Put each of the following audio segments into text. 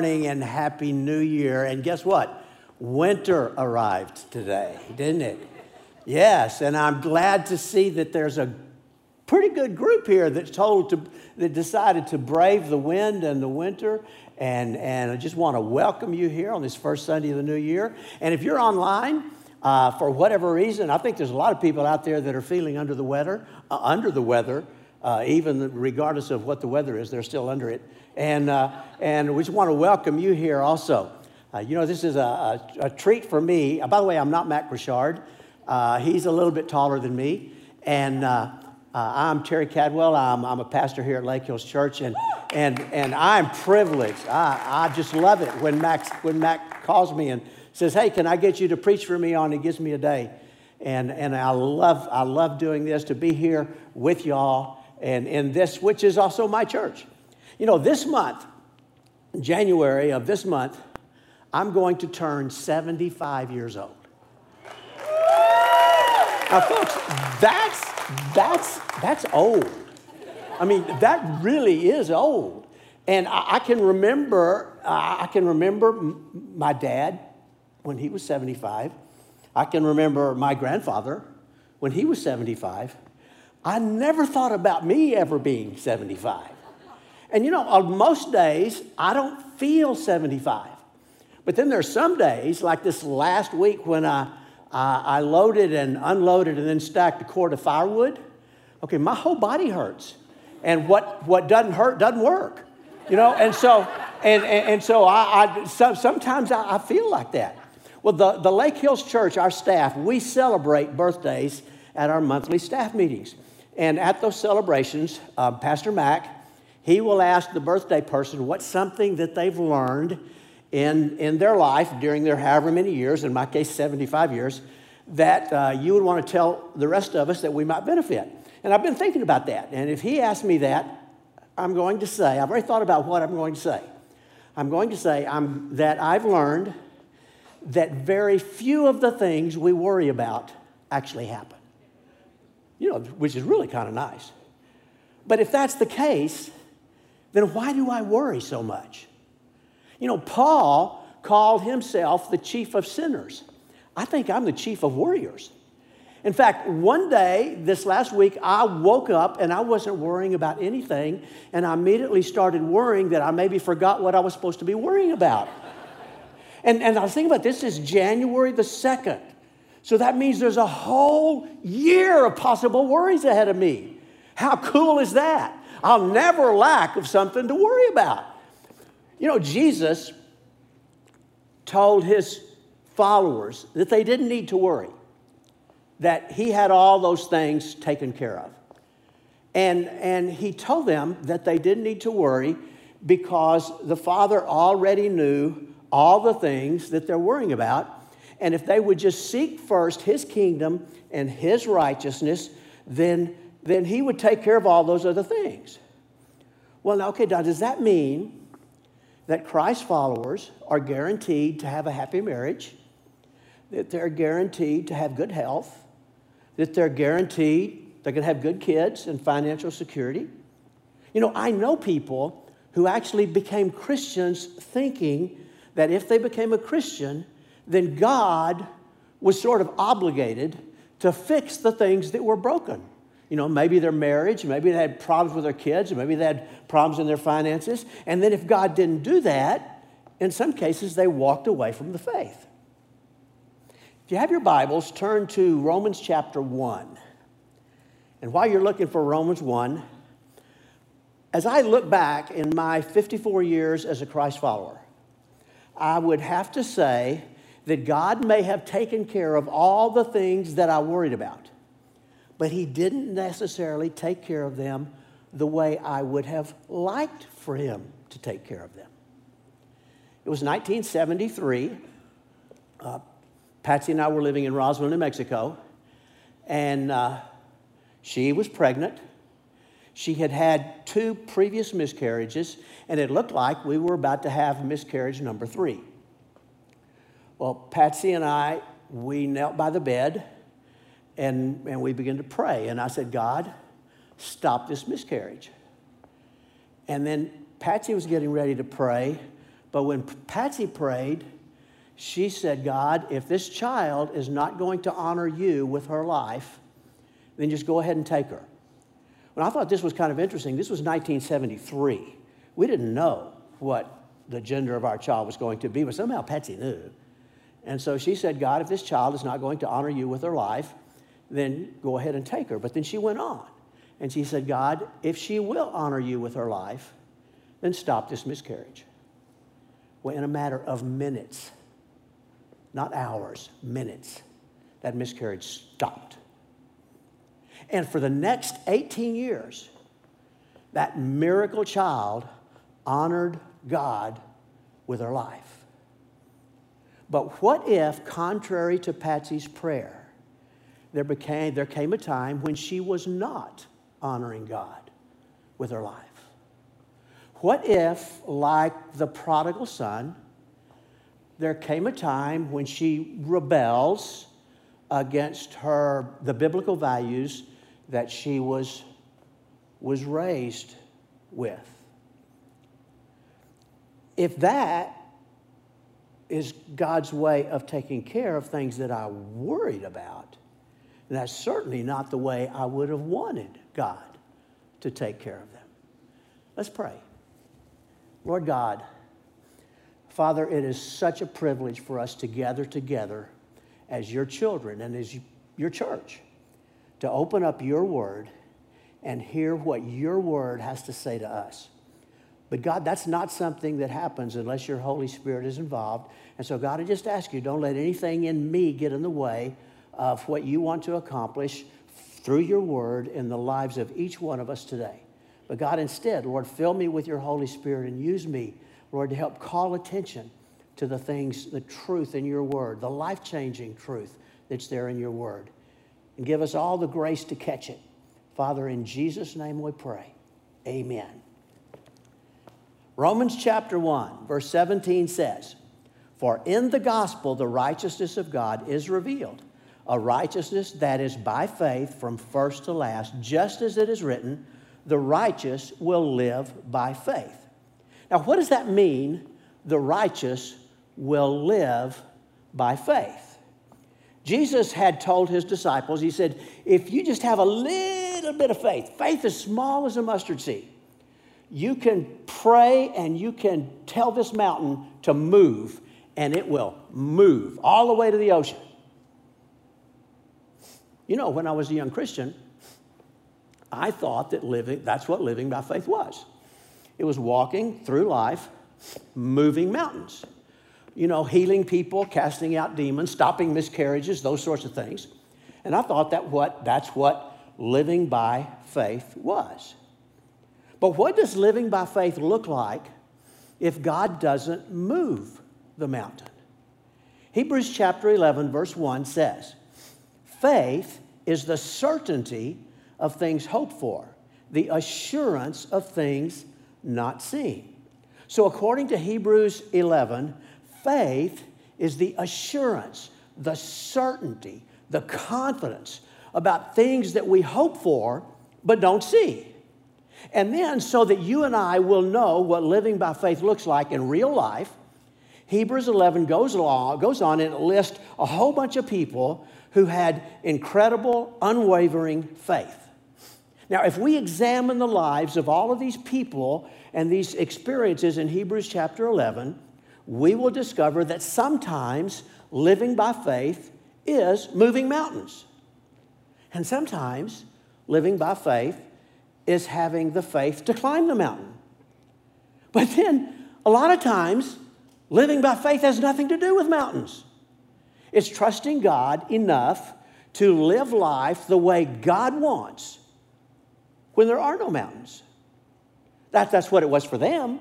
Morning and happy new year. And guess what? Winter arrived today, didn't it? Yes, and I'm glad to see that there's a pretty good group here that's told to that decided to brave the wind and the winter. And, and I just want to welcome you here on this first Sunday of the new year. And if you're online, uh, for whatever reason, I think there's a lot of people out there that are feeling under the weather, uh, under the weather, uh, even regardless of what the weather is, they're still under it. And, uh, and we just want to welcome you here also. Uh, you know, this is a, a, a, treat for me. Uh, by the way, I'm not Mac Richard. Uh, he's a little bit taller than me. And uh, I'm Terry Cadwell. I'm, I'm a pastor here at Lake Hills Church. And, and, and I'm privileged. I, I just love it when, Max, when Mac calls me and says, Hey, can I get you to preach for me on? He gives me a day. And, and I, love, I love doing this, to be here with y'all and in this, which is also my church. You know, this month, January of this month, I'm going to turn 75 years old. Now, folks, that's, that's, that's old. I mean, that really is old. And I, I can remember, I can remember my dad when he was 75. I can remember my grandfather when he was 75. I never thought about me ever being 75. And you know, on most days, I don't feel 75. But then there's some days, like this last week when I, I, I loaded and unloaded and then stacked a cord of firewood. Okay, my whole body hurts. And what, what doesn't hurt doesn't work. You know, and so, and, and, and so I, I so, sometimes I, I feel like that. Well, the, the Lake Hills Church, our staff, we celebrate birthdays at our monthly staff meetings. And at those celebrations, uh, Pastor Mac, he will ask the birthday person what's something that they've learned in, in their life during their however many years, in my case, 75 years, that uh, you would want to tell the rest of us that we might benefit. And I've been thinking about that. And if he asks me that, I'm going to say, I've already thought about what I'm going to say. I'm going to say I'm, that I've learned that very few of the things we worry about actually happen you know, which is really kind of nice. But if that's the case, then why do I worry so much? You know, Paul called himself the chief of sinners. I think I'm the chief of warriors. In fact, one day this last week, I woke up and I wasn't worrying about anything, and I immediately started worrying that I maybe forgot what I was supposed to be worrying about. and, and I was thinking about this is January the 2nd. So that means there's a whole year of possible worries ahead of me. How cool is that? I'll never lack of something to worry about. You know, Jesus told his followers that they didn't need to worry, that he had all those things taken care of. And, and he told them that they didn't need to worry because the Father already knew all the things that they're worrying about and if they would just seek first his kingdom and his righteousness, then, then he would take care of all those other things. Well, now, okay, now, does that mean that Christ followers are guaranteed to have a happy marriage, that they're guaranteed to have good health, that they're guaranteed they're going to have good kids and financial security? You know, I know people who actually became Christians thinking that if they became a Christian, then God was sort of obligated to fix the things that were broken. You know, maybe their marriage, maybe they had problems with their kids, maybe they had problems in their finances. And then if God didn't do that, in some cases they walked away from the faith. If you have your Bibles, turn to Romans chapter 1. And while you're looking for Romans 1, as I look back in my 54 years as a Christ follower, I would have to say that God may have taken care of all the things that I worried about, but He didn't necessarily take care of them the way I would have liked for Him to take care of them. It was 1973. Uh, Patsy and I were living in Roswell, New Mexico, and uh, she was pregnant. She had had two previous miscarriages, and it looked like we were about to have miscarriage number three. Well, Patsy and I, we knelt by the bed and, and we began to pray. And I said, God, stop this miscarriage. And then Patsy was getting ready to pray, but when Patsy prayed, she said, God, if this child is not going to honor you with her life, then just go ahead and take her. And I thought this was kind of interesting. This was 1973. We didn't know what the gender of our child was going to be, but somehow Patsy knew. And so she said, God, if this child is not going to honor you with her life, then go ahead and take her. But then she went on. And she said, God, if she will honor you with her life, then stop this miscarriage. Well, in a matter of minutes, not hours, minutes, that miscarriage stopped. And for the next 18 years, that miracle child honored God with her life. But what if, contrary to Patsy's prayer, there, became, there came a time when she was not honoring God with her life? What if, like the prodigal son, there came a time when she rebels against her the biblical values that she was, was raised with? If that is God's way of taking care of things that I worried about, And that's certainly not the way I would have wanted God to take care of them. Let's pray. Lord God, Father, it is such a privilege for us to gather together as your children and as your church to open up your word and hear what your word has to say to us. But God, that's not something that happens unless your Holy Spirit is involved. And so, God, I just ask you, don't let anything in me get in the way of what you want to accomplish through your word in the lives of each one of us today. But God, instead, Lord, fill me with your Holy Spirit and use me, Lord, to help call attention to the things, the truth in your word, the life changing truth that's there in your word. And give us all the grace to catch it. Father, in Jesus' name we pray. Amen. Romans chapter 1, verse 17 says, For in the gospel the righteousness of God is revealed, a righteousness that is by faith from first to last, just as it is written, the righteous will live by faith. Now, what does that mean? The righteous will live by faith. Jesus had told his disciples, He said, if you just have a little bit of faith, faith as small as a mustard seed, you can pray and you can tell this mountain to move, and it will move all the way to the ocean. You know, when I was a young Christian, I thought that living, that's what living by faith was. It was walking through life, moving mountains. You know, healing people, casting out demons, stopping miscarriages, those sorts of things. And I thought that what, that's what living by faith was. But what does living by faith look like if God doesn't move the mountain? Hebrews chapter 11, verse 1 says, Faith is the certainty of things hoped for, the assurance of things not seen. So, according to Hebrews 11, faith is the assurance, the certainty, the confidence about things that we hope for but don't see. And then, so that you and I will know what living by faith looks like in real life, Hebrews 11 goes, along, goes on and lists a whole bunch of people who had incredible, unwavering faith. Now, if we examine the lives of all of these people and these experiences in Hebrews chapter 11, we will discover that sometimes living by faith is moving mountains. And sometimes living by faith is having the faith to climb the mountain. But then, a lot of times, living by faith has nothing to do with mountains. It's trusting God enough to live life the way God wants when there are no mountains. That, that's what it was for them.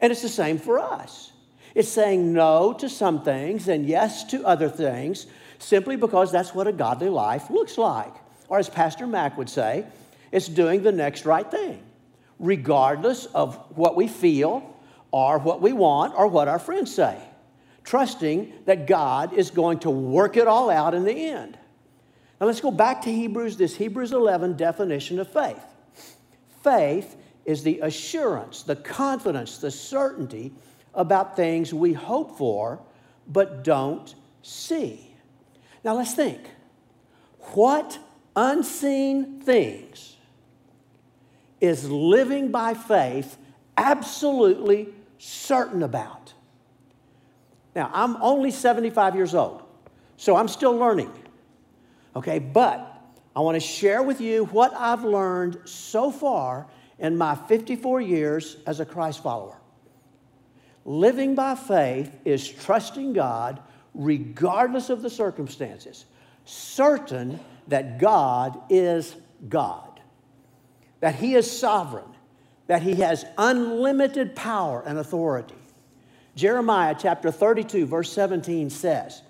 And it's the same for us. It's saying no to some things and yes to other things simply because that's what a godly life looks like. Or as Pastor Mac would say, it's doing the next right thing, regardless of what we feel or what we want or what our friends say. Trusting that God is going to work it all out in the end. Now let's go back to Hebrews, this Hebrews 11 definition of faith. Faith is the assurance, the confidence, the certainty about things we hope for but don't see. Now let's think. What unseen things is living by faith absolutely certain about? Now, I'm only 75 years old, so I'm still learning. Okay, but I want to share with you what I've learned so far in my 54 years as a Christ follower. Living by faith is trusting God regardless of the circumstances, certain that God is God, that He is sovereign, that He has unlimited power and authority. Jeremiah chapter 32, verse 17 says,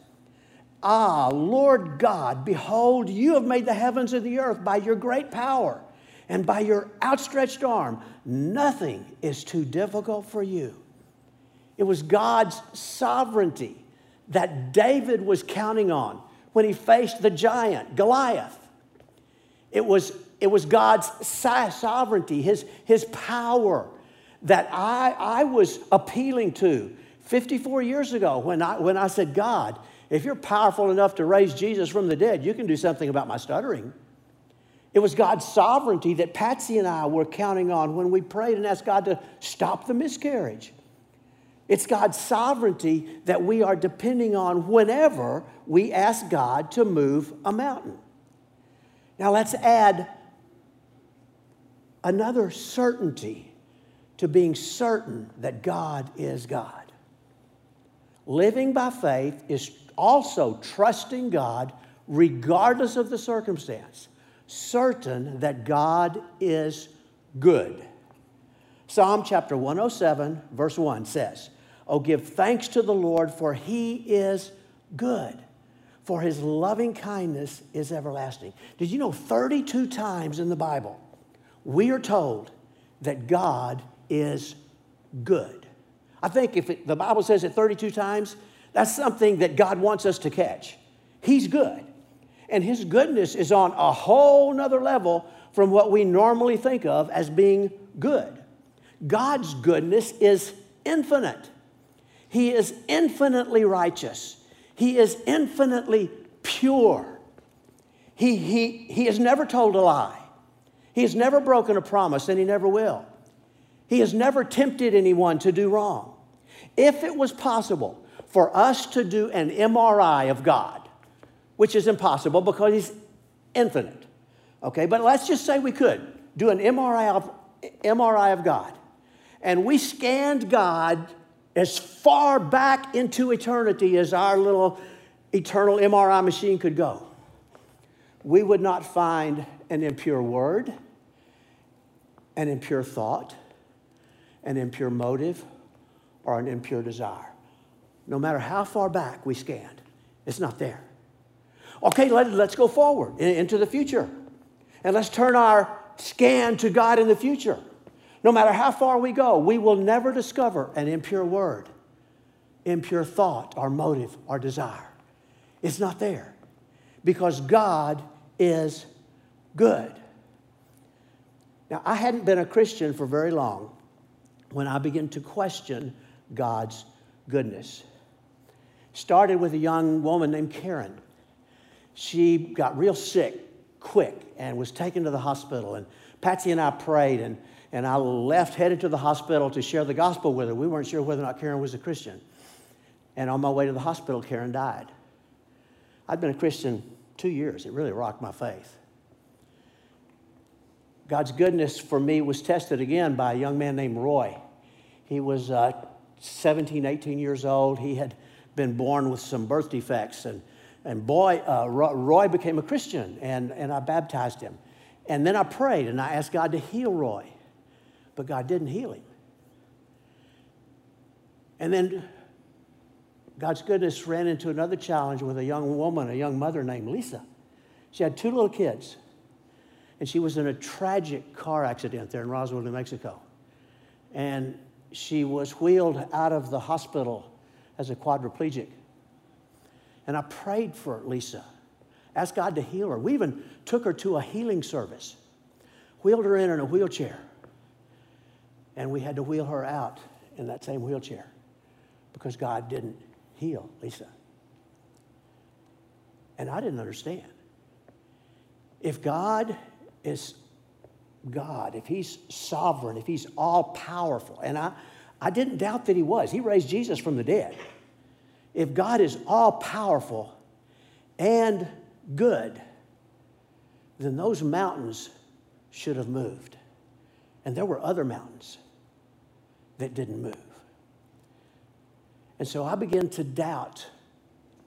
Ah, Lord God, behold, you have made the heavens and the earth by your great power and by your outstretched arm. Nothing is too difficult for you. It was God's sovereignty that David was counting on when he faced the giant, Goliath. It was, it was God's sovereignty, his, his power that I, I was appealing to 54 years ago when I, when I said, God, if you're powerful enough to raise Jesus from the dead, you can do something about my stuttering. It was God's sovereignty that Patsy and I were counting on when we prayed and asked God to stop the miscarriage. It's God's sovereignty that we are depending on whenever we ask God to move a mountain. Now let's add another certainty to being certain that God is God. Living by faith is also trusting God regardless of the circumstance, certain that God is good. Psalm chapter 107, verse 1 says, Oh, give thanks to the Lord, for he is good, for his loving kindness is everlasting. Did you know 32 times in the Bible we are told that God is good? I think if it, the Bible says it 32 times, that's something that God wants us to catch. He's good. And his goodness is on a whole nother level from what we normally think of as being good. God's goodness is infinite. He is infinitely righteous. He is infinitely pure. He, he, he has never told a lie. He has never broken a promise, and he never will. He has never tempted anyone to do wrong. If it was possible for us to do an MRI of God, which is impossible because he's infinite, okay, but let's just say we could do an MRI of, MRI of God, and we scanned God as far back into eternity as our little eternal MRI machine could go, we would not find an impure word, an impure thought, an impure motive, or an impure desire. No matter how far back we scanned, it's not there. Okay, let, us go forward into the future. And let's turn our scan to God in the future. No matter how far we go, we will never discover an impure word, impure thought, or motive, or desire. It's not there because God is good. Now, I hadn't been a Christian for very long when I began to question God's goodness. Started with a young woman named Karen. She got real sick quick and was taken to the hospital. And Patsy and I prayed, and and I left, headed to the hospital to share the gospel with her. We weren't sure whether or not Karen was a Christian. And on my way to the hospital, Karen died. I'd been a Christian two years. It really rocked my faith. God's goodness for me was tested again by a young man named Roy. He was uh, 17, 18 years old. He had been born with some birth defects. And, and boy, uh, Roy became a Christian, and, and I baptized him. And then I prayed and I asked God to heal Roy but God didn't heal him. And then God's goodness ran into another challenge with a young woman, a young mother named Lisa. She had two little kids, and she was in a tragic car accident there in Roswell, New Mexico. And she was wheeled out of the hospital as a quadriplegic. And I prayed for Lisa, asked God to heal her. We even took her to a healing service, wheeled her in in a wheelchair. And we had to wheel her out in that same wheelchair because God didn't heal Lisa. And I didn't understand. If God is God, if He's sovereign, if He's all powerful, and I, I didn't doubt that He was, He raised Jesus from the dead. If God is all powerful and good, then those mountains should have moved. And there were other mountains that didn't move. And so I began to doubt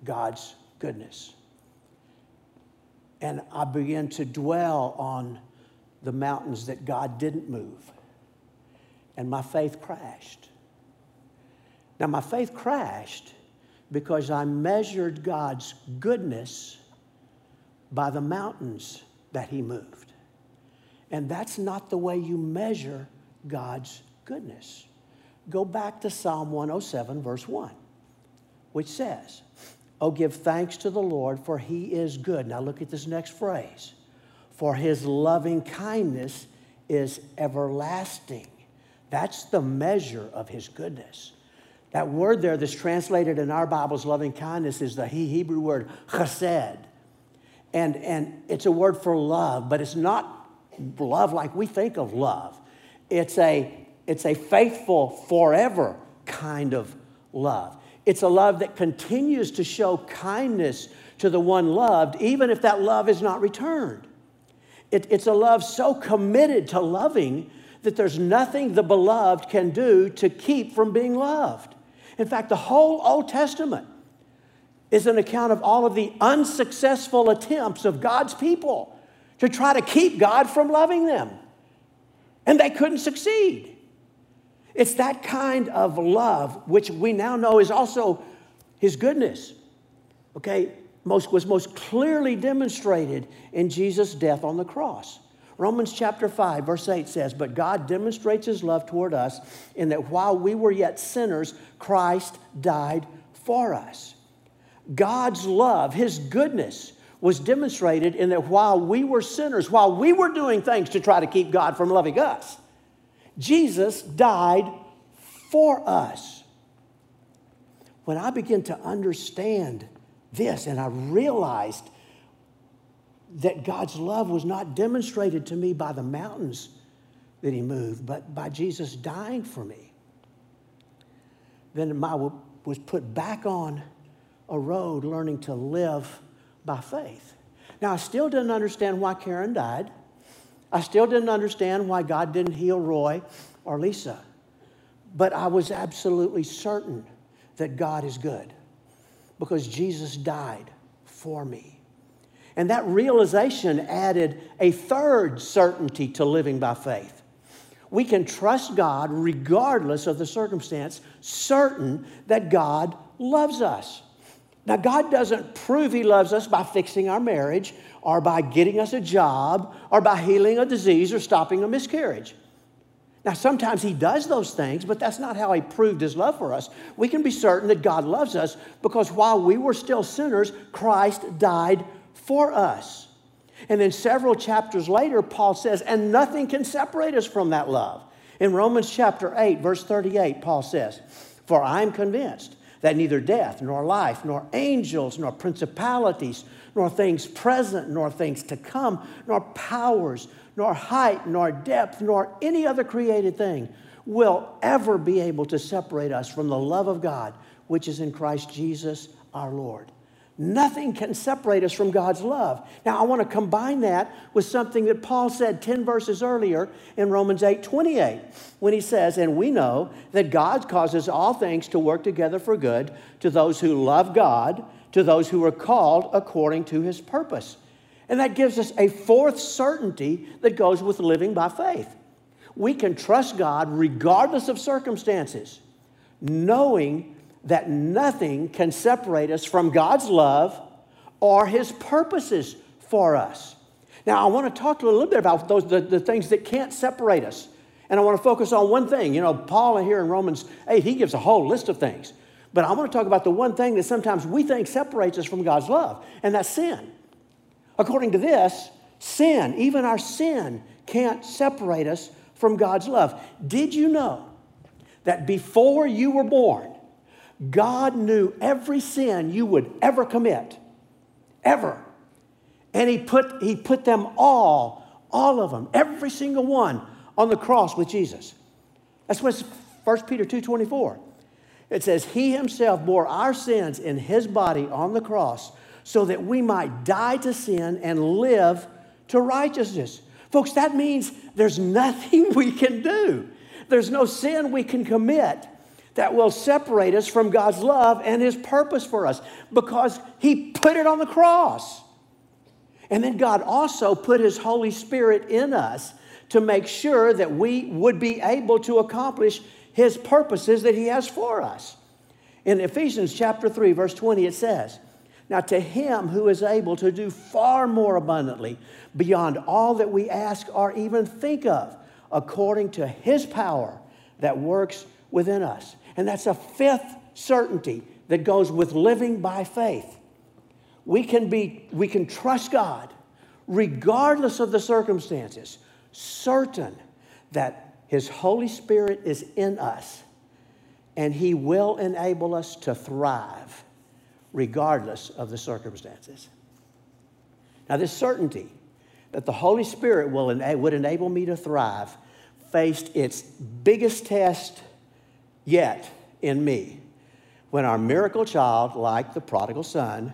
God's goodness. And I began to dwell on the mountains that God didn't move. And my faith crashed. Now, my faith crashed because I measured God's goodness by the mountains that He moved. And that's not the way you measure God's goodness. Go back to Psalm 107, verse 1, which says, Oh, give thanks to the Lord, for he is good. Now look at this next phrase. For his loving kindness is everlasting. That's the measure of his goodness. That word there that's translated in our Bibles, loving kindness, is the Hebrew word chesed. And, and it's a word for love, but it's not love like we think of love. It's a, it's a faithful, forever kind of love. It's a love that continues to show kindness to the one loved, even if that love is not returned. It, it's a love so committed to loving that there's nothing the beloved can do to keep from being loved. In fact, the whole Old Testament is an account of all of the unsuccessful attempts of God's people to try to keep God from loving them. And they couldn't succeed. It's that kind of love which we now know is also his goodness. Okay, most was most clearly demonstrated in Jesus' death on the cross. Romans chapter 5, verse 8 says, But God demonstrates his love toward us in that while we were yet sinners, Christ died for us. God's love, his goodness, was demonstrated in that while we were sinners, while we were doing things to try to keep God from loving us, Jesus died for us. When I began to understand this and I realized that God's love was not demonstrated to me by the mountains that He moved, but by Jesus dying for me, then I was put back on a road learning to live by faith. Now, I still didn't understand why Karen died. I still didn't understand why God didn't heal Roy or Lisa. But I was absolutely certain that God is good because Jesus died for me. And that realization added a third certainty to living by faith. We can trust God regardless of the circumstance, certain that God loves us. Now, God doesn't prove He loves us by fixing our marriage or by getting us a job or by healing a disease or stopping a miscarriage. Now, sometimes He does those things, but that's not how He proved His love for us. We can be certain that God loves us because while we were still sinners, Christ died for us. And then several chapters later, Paul says, and nothing can separate us from that love. In Romans chapter 8, verse 38, Paul says, For I am convinced that neither death, nor life, nor angels, nor principalities, nor things present, nor things to come, nor powers, nor height, nor depth, nor any other created thing will ever be able to separate us from the love of God, which is in Christ Jesus our Lord. Nothing can separate us from God's love. Now, I want to combine that with something that Paul said 10 verses earlier in Romans 8 28, when he says, And we know that God causes all things to work together for good to those who love God, to those who are called according to his purpose. And that gives us a fourth certainty that goes with living by faith. We can trust God regardless of circumstances, knowing that nothing can separate us from God's love or His purposes for us. Now, I want to talk a little bit about those the, the things that can't separate us. And I want to focus on one thing. You know, Paul here in Romans 8, he gives a whole list of things. But I want to talk about the one thing that sometimes we think separates us from God's love, and that's sin. According to this, sin, even our sin, can't separate us from God's love. Did you know that before you were born, God knew every sin you would ever commit? Ever. And he put, he put them all, all of them, every single one, on the cross with Jesus. That's what 1 Peter 2.24. It says, He himself bore our sins in his body on the cross so that we might die to sin and live to righteousness. Folks, that means there's nothing we can do. There's no sin we can commit that will separate us from God's love and His purpose for us because He put it on the cross. And then God also put His Holy Spirit in us to make sure that we would be able to accomplish His purposes that He has for us. In Ephesians chapter 3, verse 20, it says, Now to Him who is able to do far more abundantly beyond all that we ask or even think of, according to His power that works within us. And that's a fifth certainty that goes with living by faith. We can, be, we can trust God regardless of the circumstances, certain that His Holy Spirit is in us and He will enable us to thrive regardless of the circumstances. Now, this certainty that the Holy Spirit will would enable me to thrive faced its biggest test yet in me when our miracle child, like the prodigal son,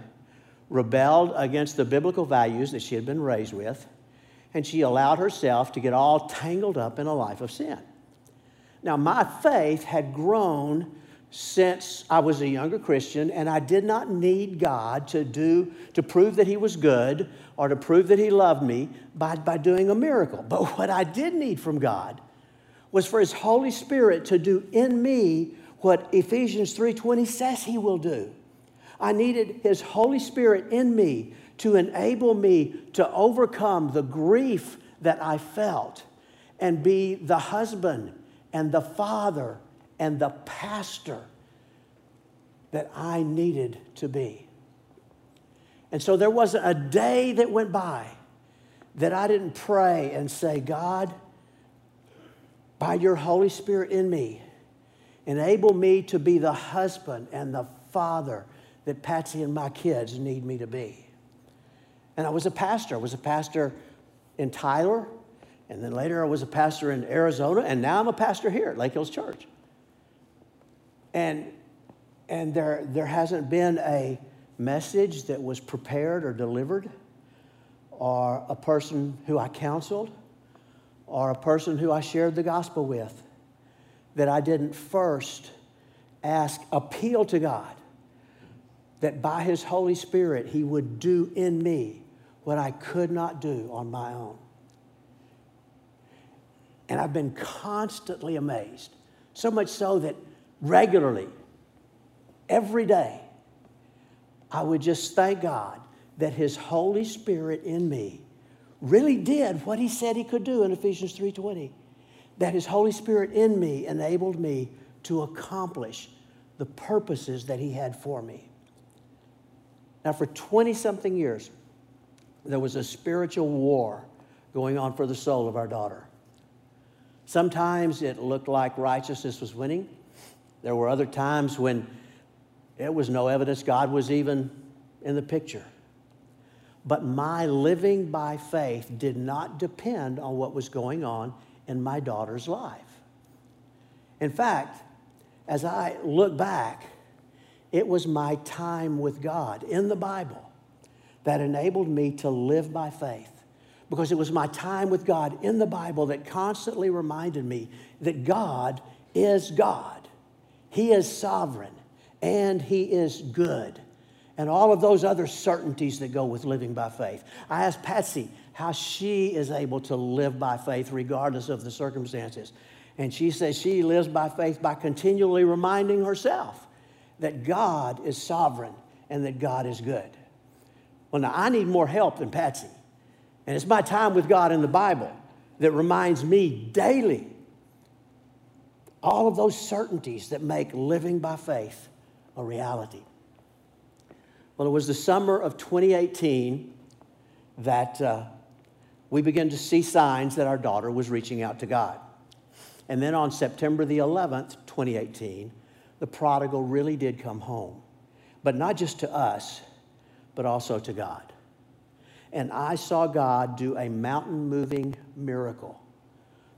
rebelled against the biblical values that she had been raised with, and she allowed herself to get all tangled up in a life of sin. Now, my faith had grown since I was a younger Christian, and I did not need God to do to prove that He was good or to prove that He loved me by, by doing a miracle. But what I did need from God was for His Holy Spirit to do in me what Ephesians 3:20 says He will do. I needed His Holy Spirit in me to enable me to overcome the grief that I felt and be the husband and the father and the pastor that I needed to be. And so there wasn't a day that went by that I didn't pray and say, God, by your Holy Spirit in me, enable me to be the husband and the father that Patsy and my kids need me to be. And I was a pastor. I was a pastor in Tyler, and then later I was a pastor in Arizona, and now I'm a pastor here at Lake Hills Church. And, and there, there hasn't been a message that was prepared or delivered, or a person who I counseled, or a person who I shared the gospel with that I didn't first ask, appeal to God that by His Holy Spirit He would do in me what I could not do on my own. And I've been constantly amazed, so much so that regularly, every day, I would just thank God that His Holy Spirit in me really did what He said He could do in Ephesians 3:20. That His Holy Spirit in me enabled me to accomplish the purposes that He had for me. Now, for 20 something years, there was a spiritual war going on for the soul of our daughter. Sometimes it looked like righteousness was winning. There were other times when there was no evidence God was even in the picture. But my living by faith did not depend on what was going on in my daughter's life. In fact, as I look back, it was my time with God in the Bible that enabled me to live by faith. Because it was my time with God in the Bible that constantly reminded me that God is God. He is sovereign and He is good. And all of those other certainties that go with living by faith. I asked Patsy how she is able to live by faith regardless of the circumstances. And she says she lives by faith by continually reminding herself that God is sovereign and that God is good. Well, now I need more help than Patsy. And it's my time with God in the Bible that reminds me daily all of those certainties that make living by faith a reality. Well, it was the summer of 2018 that uh, we began to see signs that our daughter was reaching out to God. And then on September the 11th, 2018, the prodigal really did come home. But not just to us, but also to God. And I saw God do a mountain moving miracle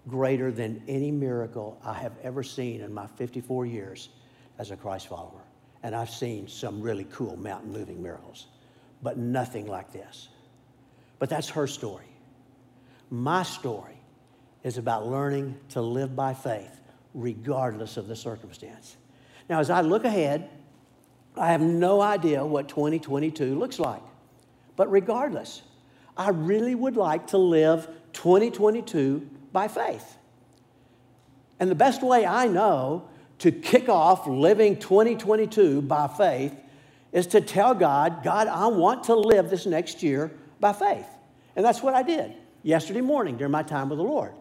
greater than any miracle I have ever seen in my 54 years as a Christ follower. And I've seen some really cool mountain moving miracles, but nothing like this. But that's her story. My story is about learning to live by faith regardless of the circumstance. Now, as I look ahead, I have no idea what 2022 looks like. But regardless, I really would like to live 2022 by faith. And the best way I know to kick off living 2022 by faith is to tell God, God, I want to live this next year by faith. And that's what I did yesterday morning during my time with the Lord.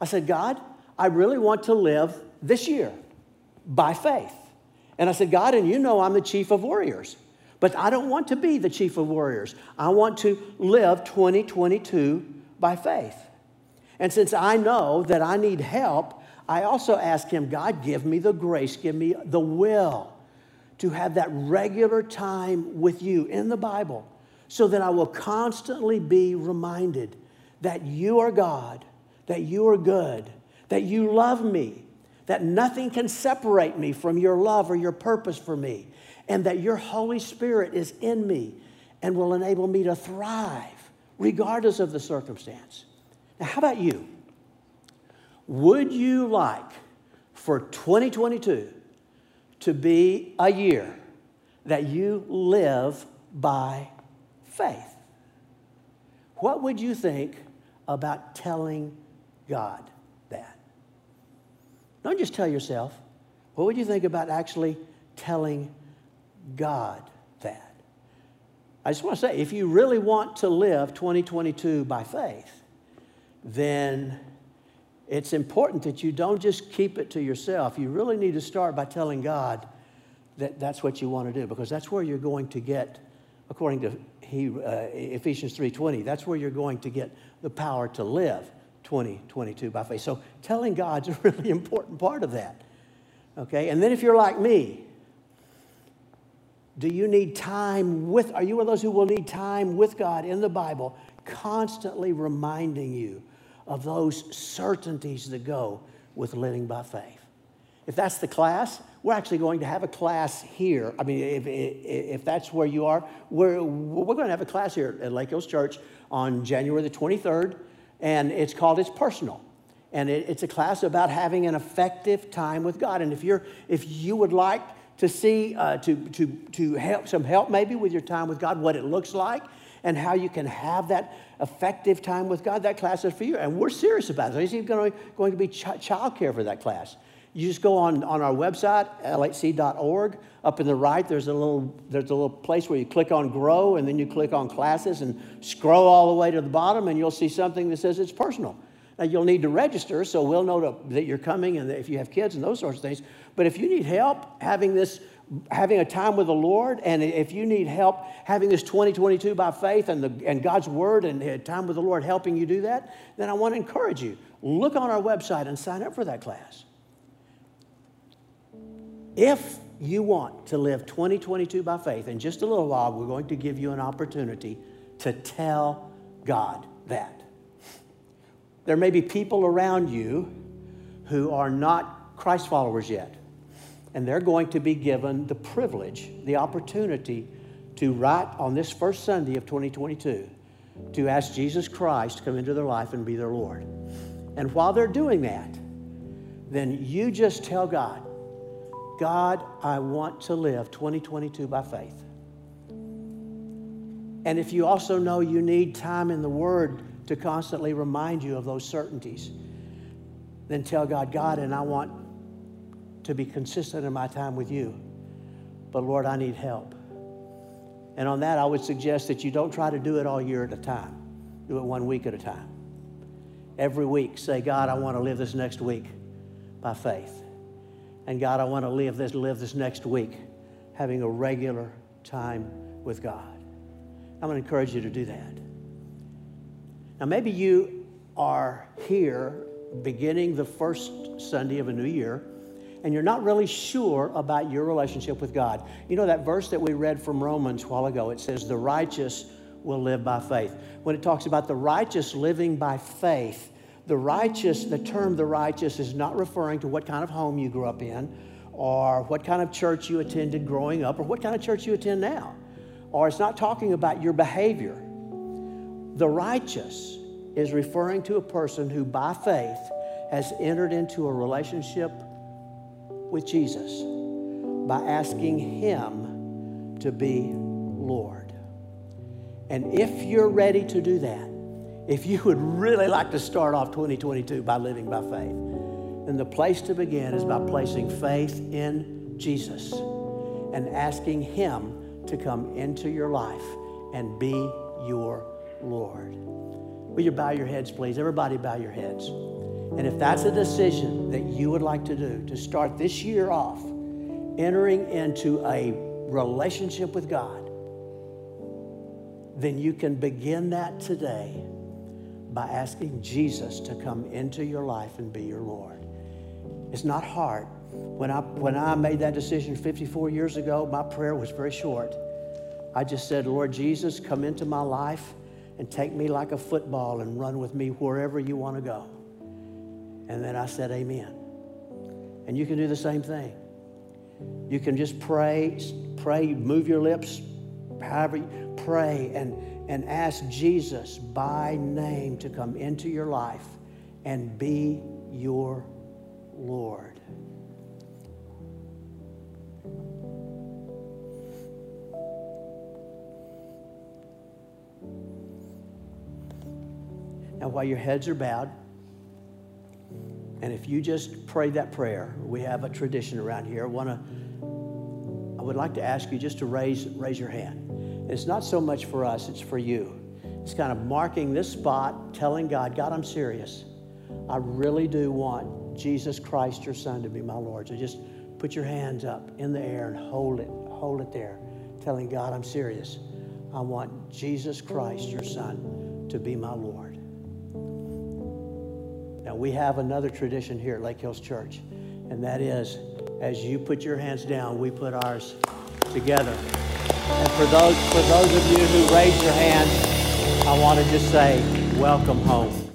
I said, God, I really want to live this year by faith. And I said, God, and you know I'm the chief of warriors, but I don't want to be the chief of warriors. I want to live 2022 by faith. And since I know that I need help, I also ask Him, God, give me the grace, give me the will to have that regular time with you in the Bible so that I will constantly be reminded that you are God, that you are good, that you love me, that nothing can separate me from your love or your purpose for me, and that your Holy Spirit is in me and will enable me to thrive regardless of the circumstance. Now, how about you? Would you like for 2022 to be a year that you live by faith? What would you think about telling God? That? Don't just tell yourself. What would you think about actually telling God that? I just want to say if you really want to live 2022 by faith, then it's important that you don't just keep it to yourself. You really need to start by telling God that that's what you want to do because that's where you're going to get, according to he, uh, Ephesians 3.20, that's where you're going to get the power to live. 2022 by faith. So telling God's a really important part of that. Okay? And then if you're like me, do you need time with, are you one of those who will need time with God in the Bible, constantly reminding you of those certainties that go with living by faith? If that's the class, we're actually going to have a class here. I mean, if, if, if that's where you are, we're, we're going to have a class here at Lake Hills Church on January the 23rd and it's called It's Personal. And it, it's a class about having an effective time with God. And if, you're, if you would like to see, uh, to, to, to help, some help maybe with your time with God, what it looks like, and how you can have that effective time with God, that class is for you. And we're serious about it. There's even going to, going to be ch- childcare for that class. You just go on, on our website, lhc.org. Up in the right, there's a, little, there's a little place where you click on grow, and then you click on classes and scroll all the way to the bottom, and you'll see something that says it's personal. Now, you'll need to register, so we'll know to, that you're coming and if you have kids and those sorts of things. But if you need help having this, having a time with the Lord, and if you need help having this 2022 by faith and, the, and God's Word and time with the Lord helping you do that, then I want to encourage you. Look on our website and sign up for that class. If you want to live 2022 by faith, in just a little while, we're going to give you an opportunity to tell God that. There may be people around you who are not Christ followers yet, and they're going to be given the privilege, the opportunity to, write on this first Sunday of 2022, to ask Jesus Christ to come into their life and be their Lord. And while they're doing that, then you just tell God, God, I want to live 2022 by faith. And if you also know you need time in the Word to constantly remind you of those certainties, then tell God, God, and I want to be consistent in my time with you. But Lord, I need help. And on that, I would suggest that you don't try to do it all year at a time, do it one week at a time. Every week, say, God, I want to live this next week by faith. And God, I want to live this, live this next week having a regular time with God. I'm going to encourage you to do that. Now, maybe you are here beginning the first Sunday of a new year, and you're not really sure about your relationship with God. You know that verse that we read from Romans a while ago, it says, The righteous will live by faith. When it talks about the righteous living by faith, the righteous, the term the righteous is not referring to what kind of home you grew up in or what kind of church you attended growing up or what kind of church you attend now. Or it's not talking about your behavior. The righteous is referring to a person who by faith has entered into a relationship with Jesus by asking Him to be Lord. And if you're ready to do that, if you would really like to start off 2022 by living by faith, then the place to begin is by placing faith in Jesus and asking Him to come into your life and be your Lord. Will you bow your heads, please? Everybody, bow your heads. And if that's a decision that you would like to do to start this year off, entering into a relationship with God, then you can begin that today by asking Jesus to come into your life and be your Lord. It's not hard. When I, when I made that decision 54 years ago, my prayer was very short. I just said, Lord Jesus, come into my life and take me like a football and run with me wherever you want to go. And then I said, Amen. And you can do the same thing. You can just pray, pray, move your lips, however, you pray and, and ask Jesus by name to come into your life and be your Lord. Now, while your heads are bowed, and if you just pray that prayer, we have a tradition around here. I want to, I would like to ask you just to raise, raise your hand. It's not so much for us, it's for you. It's kind of marking this spot, telling God, God, I'm serious. I really do want Jesus Christ, your Son, to be my Lord. So just put your hands up in the air and hold it, hold it there, telling God, I'm serious. I want Jesus Christ, your Son, to be my Lord. Now, we have another tradition here at Lake Hills Church, and that is as you put your hands down, we put ours together. And for those, for those of you who raised your hand, I want to just say, welcome home.